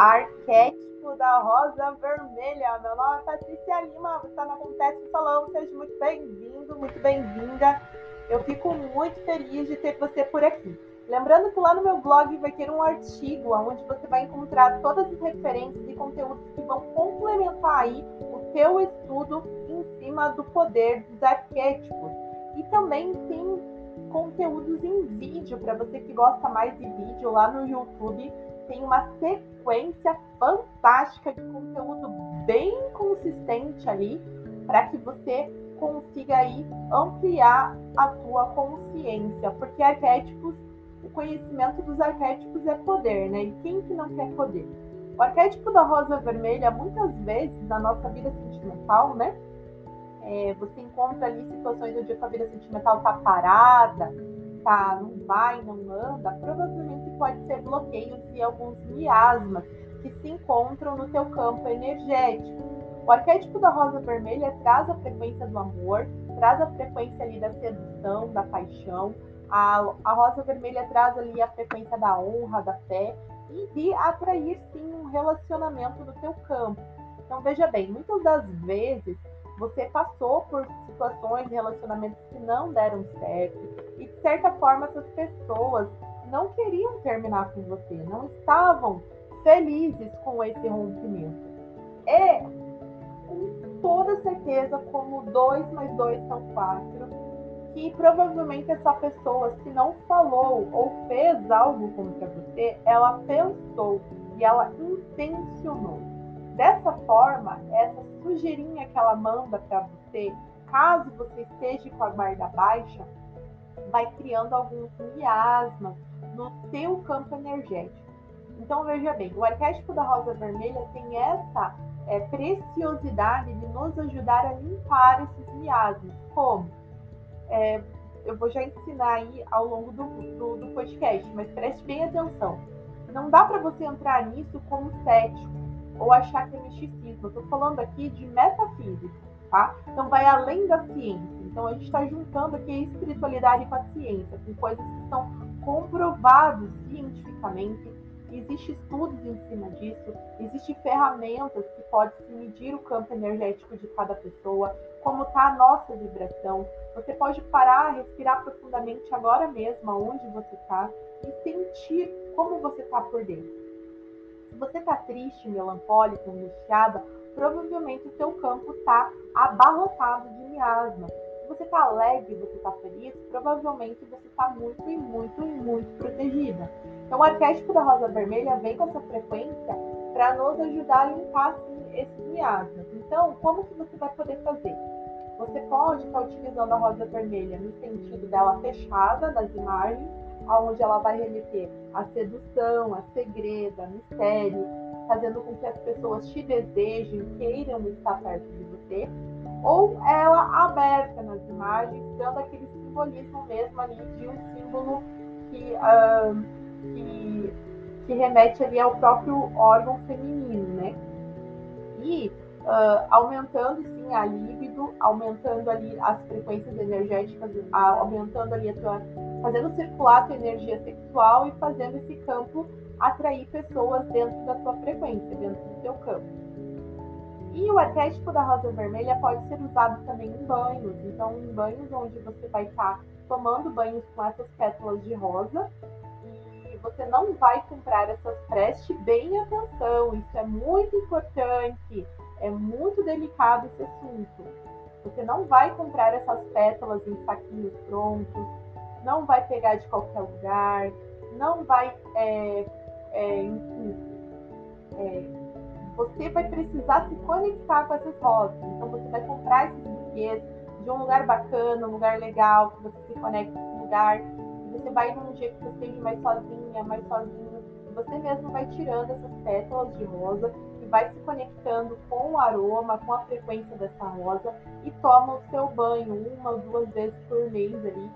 arquétipo da rosa vermelha. Meu nome é Patrícia Lima, você está no Acontece no Salão, seja muito bem-vindo, muito bem-vinda. Eu fico muito feliz de ter você por aqui. Lembrando que lá no meu blog vai ter um artigo onde você vai encontrar todas as referências e conteúdos que vão complementar aí o teu estudo em cima do poder dos arquétipos. E também tem conteúdos em vídeo para você que gosta mais de vídeo lá no YouTube tem uma sequência fantástica de conteúdo bem consistente ali para que você consiga aí ampliar a tua consciência, porque arquétipos, o conhecimento dos arquétipos é poder, né? E quem que não quer poder? O arquétipo da rosa vermelha, muitas vezes na nossa vida sentimental, né? É, você encontra ali situações onde a tua vida sentimental tá parada, tá, não vai, não anda, provavelmente pode ser bloqueios e alguns miasmas que se encontram no teu campo energético. O arquétipo da rosa vermelha traz a frequência do amor, traz a frequência ali da sedução, da paixão. A, a rosa vermelha traz ali a frequência da honra, da fé e de atrair sim um relacionamento no teu campo. Então veja bem, muitas das vezes você passou por situações, relacionamentos que não deram certo, de certa forma essas pessoas não queriam terminar com você, não estavam felizes com esse rompimento. É com toda certeza, como dois mais dois são quatro, que provavelmente essa pessoa, se não falou ou fez algo contra você, ela pensou e ela intencionou. Dessa forma, essa sujeirinha que ela manda para você, caso você esteja com a guarda baixa, vai criando alguns miasmas no teu campo energético. Então veja bem, o arquétipo da rosa vermelha tem essa é, preciosidade de nos ajudar a limpar esses miasmas. Como? É, eu vou já ensinar aí ao longo do, do, do podcast, mas preste bem atenção. Não dá para você entrar nisso como cético ou achar que é misticismo. Estou falando aqui de metafísica, tá? Então vai além da ciência. Então a gente está juntando aqui espiritualidade com a ciência, com coisas que são comprovadas cientificamente. Existem estudos em cima disso, existem ferramentas que podem se medir o campo energético de cada pessoa, como está a nossa vibração. Você pode parar, respirar profundamente agora mesmo, onde você está, e sentir como você está por dentro. Se você está triste, melancólico, angustiada, provavelmente o seu campo está abarrotado de miasma. Você está alegre, você está feliz, provavelmente você está muito e muito e muito protegida. Então, o arquétipo da rosa vermelha vem com essa frequência para nos ajudar a limpar assim, esses miasmas. Então, como que você vai poder fazer? Você pode estar utilizando a rosa vermelha no sentido dela fechada das imagens, onde ela vai remeter a sedução, a segredo, a mistério, fazendo com que as pessoas te desejem, queiram estar perto de você, ou ela aberta nas imagens, dando aquele simbolismo mesmo ali de um símbolo que, que, que, remete ali ao próprio órgão feminino, né? E uh, aumentando sim a libido, aumentando ali as frequências energéticas, aumentando ali a tua fazendo circular a tua energia sexual e fazendo esse campo atrair pessoas dentro da tua frequência, dentro do teu campo. E o arquétipo da rosa vermelha pode ser usado também em banhos. Então, em banhos onde você vai estar tomando banhos com essas pétalas de rosa e você não vai comprar essas, preste bem atenção, isso é muito importante, é muito delicado esse assunto. Você não vai comprar essas pétalas em saquinhos prontos, não vai pegar de qualquer lugar, não vai, é, é, enfim, é, você vai precisar se conectar com essas rosas. Então você vai comprar esses buquês de um lugar bacana, um lugar legal, que você se conecte com o lugar. Você vai num dia que você esteja mais sozinha, mais sozinho, você mesmo vai tirando essas pétalas de rosa e vai se conectando com o aroma, com a frequência dessa rosa e toma o seu banho uma ou duas vezes por mês ali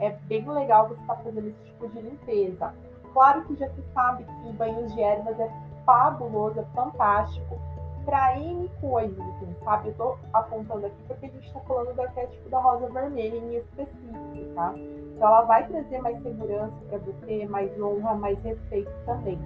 é bem legal você estar tá fazendo esse tipo de limpeza. Claro que já se sabe que banhos de ervas é fabuloso, é fantástico para N coisas, assim, sabe? Eu tô apontando aqui porque a gente está falando do arquétipo da rosa vermelha em específico, tá? Então ela vai trazer mais segurança para você, mais honra, mais respeito também.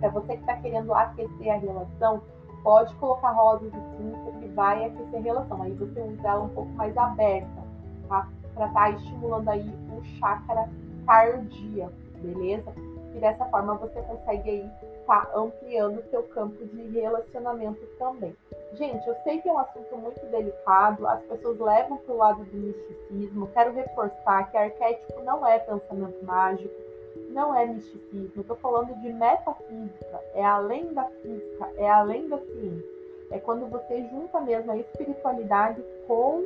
Para você que está querendo aquecer a relação, pode colocar rosas sim, porque vai aquecer a relação. Aí você usa ela um pouco mais aberta, tá? Para estar tá estimulando aí o chakra cardíaco, beleza? E dessa forma você consegue aí tá ampliando o seu campo de relacionamento também. Gente, eu sei que é um assunto muito delicado, as pessoas levam para o lado do misticismo. Quero reforçar que arquétipo não é pensamento mágico, não é misticismo. Estou falando de metafísica, é além da física, é além da ciência. É quando você junta mesmo a espiritualidade com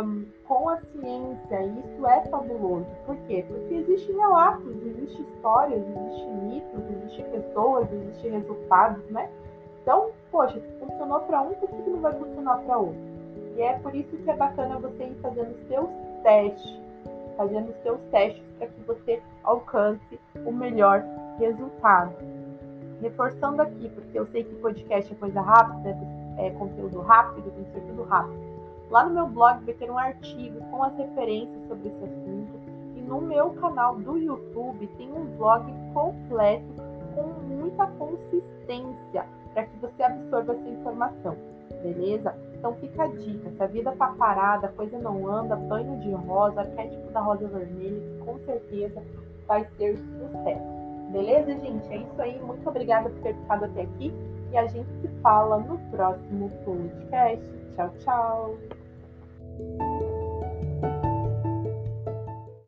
um, com a ciência. Isso é fabuloso. Por quê? Porque existem relatos, existem histórias, existem mitos, existem pessoas, existem resultados, né? Então, poxa, se funcionou para um, por que não vai funcionar para outro? E é por isso que é bacana você ir fazendo os seus testes, fazendo os seus testes para que você alcance o melhor resultado. Reforçando aqui, porque eu sei que podcast é coisa rápida, é conteúdo rápido, tem que ser tudo rápido. Lá no meu blog vai ter um artigo com as referências sobre esse assunto. E no meu canal do YouTube tem um vlog completo com muita consistência para que você absorva essa informação, beleza? Então fica a dica, se a vida tá parada, a coisa não anda, banho de rosa, arquétipo da rosa vermelha, com certeza vai ser sucesso. Beleza, gente? É isso aí. Muito obrigada por ter ficado até aqui e a gente se fala no próximo podcast. Tchau, tchau.